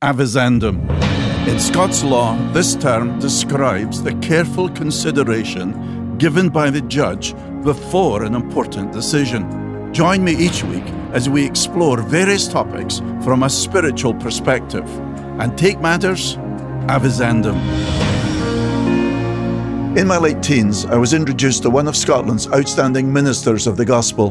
Avizandum. In Scots law, this term describes the careful consideration given by the judge before an important decision. Join me each week as we explore various topics from a spiritual perspective and take matters avizandum. In my late teens, I was introduced to one of Scotland's outstanding ministers of the gospel,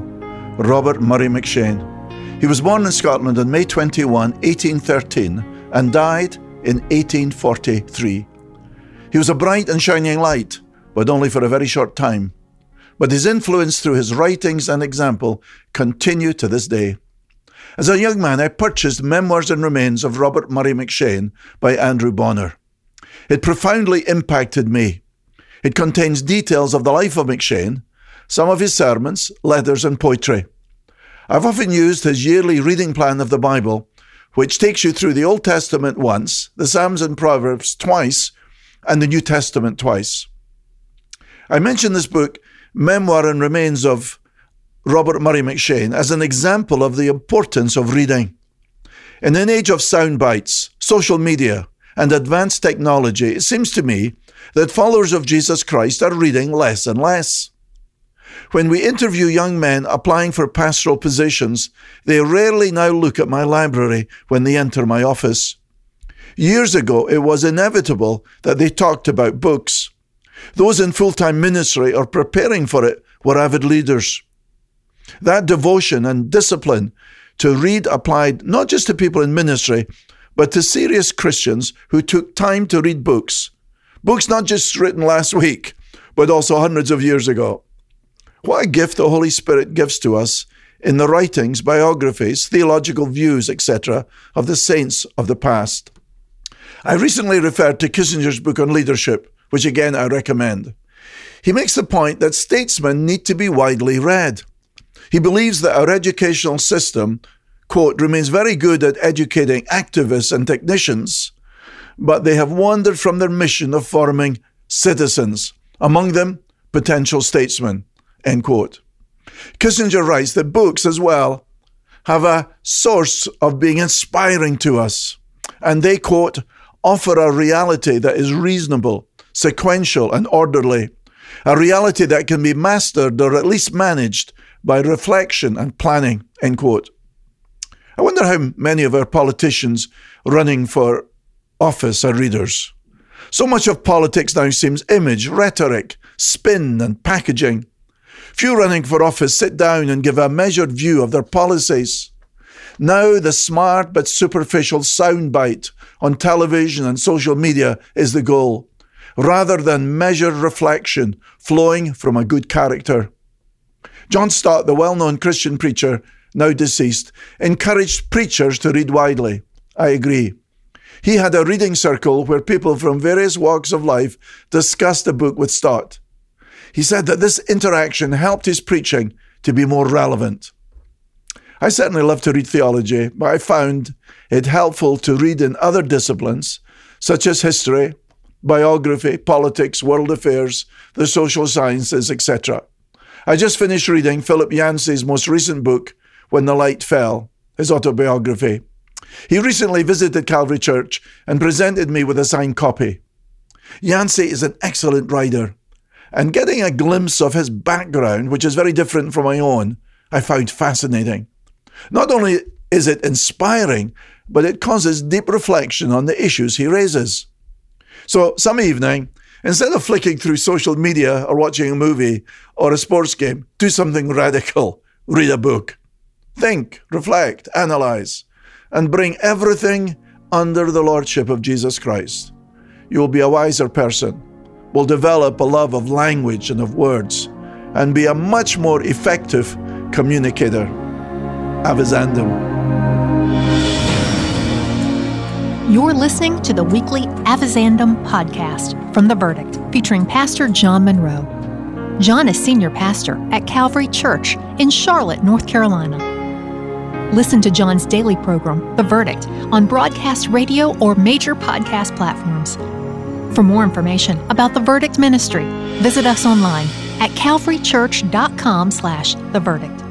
Robert Murray M'Cheyne. He was born in Scotland on May 21, 1813 and died in 1843. He was a bright and shining light, but only for a very short time. But his influence through his writings and example continue to this day. As a young man, I purchased Memoirs and Remains of Robert Murray M'Cheyne by Andrew Bonar. It profoundly impacted me. It contains details of the life of M'Cheyne, some of his sermons, letters, and poetry. I've often used his yearly reading plan of the Bible which takes you through the Old Testament once, the Psalms and Proverbs twice, and the New Testament twice. I mention this book, Memoir and Remains of Robert Murray M'Cheyne, as an example of the importance of reading. In an age of sound bites, social media, and advanced technology, it seems to me that followers of Jesus Christ are reading less and less. When we interview young men applying for pastoral positions, they rarely now look at my library when they enter my office. Years ago, it was inevitable that they talked about books. Those in full time ministry or preparing for it were avid leaders. That devotion and discipline to read applied not just to people in ministry, but to serious Christians who took time to read books. Books not just written last week, but also hundreds of years ago. What a gift the Holy Spirit gives to us in the writings, biographies, theological views, etc., of the saints of the past. I recently referred to Kissinger's book on leadership, which again I recommend. He makes the point that statesmen need to be widely read. He believes that our educational system, quote, remains very good at educating activists and technicians, but they have wandered from their mission of forming citizens, among them potential statesmen, End quote. Kissinger writes that books as well have a source of being inspiring to us. And they, quote, offer a reality that is reasonable, sequential, and orderly, a reality that can be mastered or at least managed by reflection and planning, end quote. I wonder how many of our politicians running for office are readers. So much of politics now seems image, rhetoric, spin, and packaging. Few running for office sit down and give a measured view of their policies. Now, the smart but superficial soundbite on television and social media is the goal, rather than measured reflection flowing from a good character. John Stott, the well known Christian preacher, now deceased, encouraged preachers to read widely. I agree. He had a reading circle where people from various walks of life discussed a book with Stott. He said that this interaction helped his preaching to be more relevant. I certainly love to read theology, but I found it helpful to read in other disciplines, such as history, biography, politics, world affairs, the social sciences, etc. I just finished reading Philip Yancey's most recent book, When the Light Fell, his autobiography. He recently visited Calvary Church and presented me with a signed copy. Yancey is an excellent writer and getting a glimpse of his background, which is very different from my own, I found fascinating. Not only is it inspiring, but it causes deep reflection on the issues he raises. So, some evening, instead of flicking through social media or watching a movie or a sports game, do something radical. Read a book. Think, reflect, analyze, and bring everything under the Lordship of Jesus Christ. You will be a wiser person will develop a love of language and of words and be a much more effective communicator. Avizandum. You're listening to the weekly Avizandum podcast from The Verdict, featuring Pastor John Munro. John is senior pastor at Calvary Church in Charlotte, North Carolina. Listen to John's daily program, The Verdict, on broadcast radio or major podcast platforms. For more information about the Verdict Ministry, visit us online at calvarychurch.com slash the verdict.